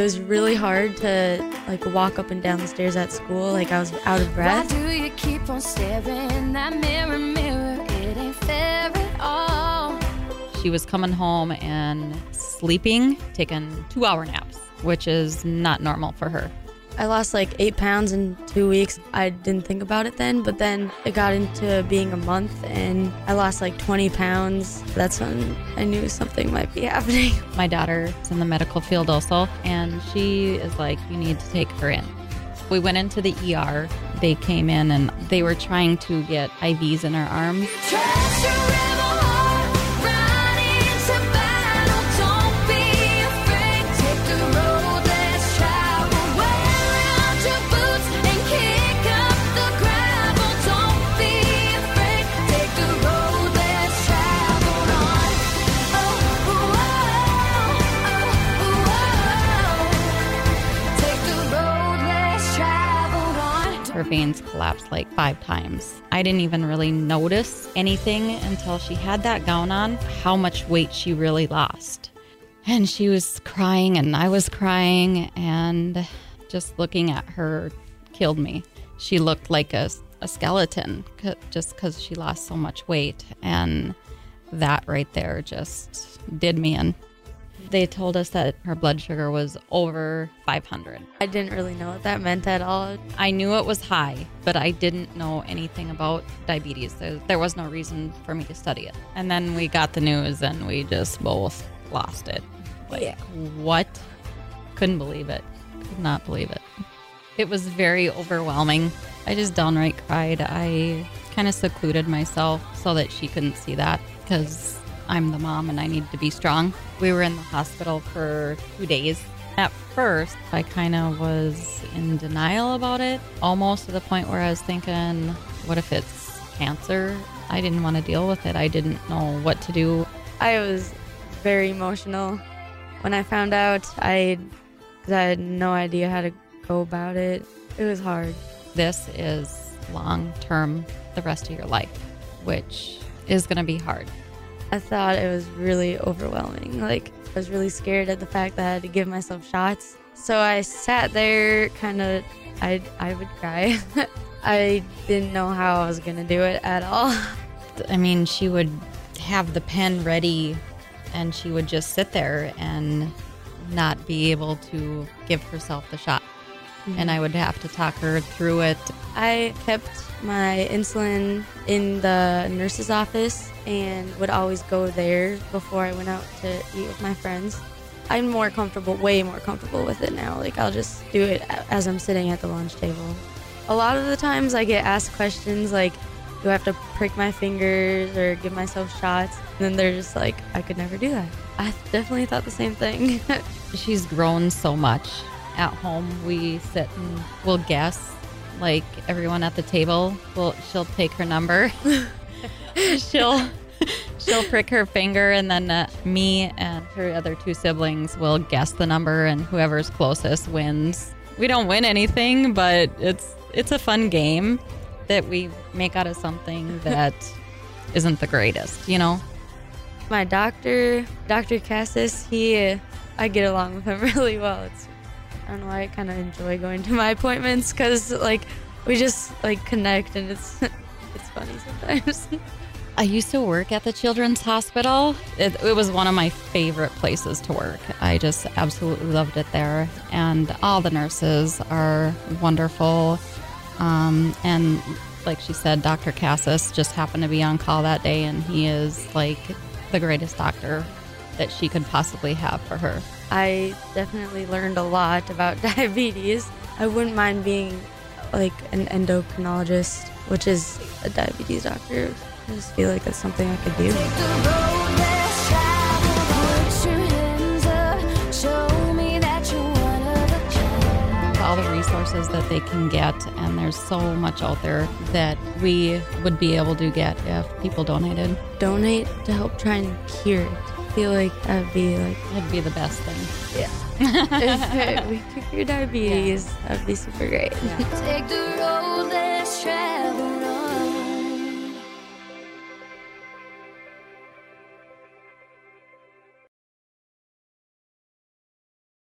It was really hard to like walk up and down the stairs at school. Like I was out of Why breath. do you keep on staring in that mirror, mirror? It ain't fair at all. She was coming home and sleeping, taking two hour naps, which is not normal for her. I lost like eight pounds in two weeks. I didn't think about it then, but then it got into being a month and I lost like 20 pounds. That's when I knew something might be happening. My daughter is in the medical field also, and she is like, You need to take her in. We went into the ER. They came in and they were trying to get IVs in her arms. Veins collapsed like five times. I didn't even really notice anything until she had that gown on, how much weight she really lost. And she was crying, and I was crying, and just looking at her killed me. She looked like a, a skeleton just because she lost so much weight. And that right there just did me in. They told us that her blood sugar was over 500. I didn't really know what that meant at all. I knew it was high, but I didn't know anything about diabetes. There, there was no reason for me to study it. And then we got the news and we just both lost it. Like, what? Couldn't believe it. Could not believe it. It was very overwhelming. I just downright cried. I kind of secluded myself so that she couldn't see that because I'm the mom and I need to be strong. We were in the hospital for two days. At first, I kind of was in denial about it, almost to the point where I was thinking, what if it's cancer? I didn't want to deal with it. I didn't know what to do. I was very emotional when I found out. I, cause I had no idea how to go about it. It was hard. This is long term, the rest of your life, which is going to be hard. I thought it was really overwhelming. Like, I was really scared at the fact that I had to give myself shots. So I sat there, kind of, I, I would cry. I didn't know how I was going to do it at all. I mean, she would have the pen ready and she would just sit there and not be able to give herself the shot. And mm-hmm. I would have to talk her through it. I kept my insulin in the nurse's office and would always go there before I went out to eat with my friends. I'm more comfortable, way more comfortable with it now. Like, I'll just do it as I'm sitting at the lunch table. A lot of the times I get asked questions like, do I have to prick my fingers or give myself shots? And then they're just like, I could never do that. I definitely thought the same thing. She's grown so much. At home, we sit and we'll guess. Like everyone at the table, will she'll take her number. she'll she'll prick her finger, and then uh, me and her other two siblings will guess the number, and whoever's closest wins. We don't win anything, but it's it's a fun game that we make out of something that isn't the greatest, you know. my doctor, Dr. Cassis, he, I get along with him really well. It's, don't know, I kind of enjoy going to my appointments because like we just like connect and it's it's funny sometimes. I used to work at the Children's Hospital. It, it was one of my favorite places to work. I just absolutely loved it there. And all the nurses are wonderful. Um, and like she said, Dr. Cassis just happened to be on call that day, and he is like the greatest doctor that she could possibly have for her. I definitely learned a lot about diabetes. I wouldn't mind being like an endocrinologist, which is a diabetes doctor. I just feel like that's something I could do. Resources that they can get and there's so much out there that we would be able to get if people donated Donate to help try and cure it. I feel like that'd be like it'd be the best thing Yeah. if we could cure diabetes, that'd be super great. Take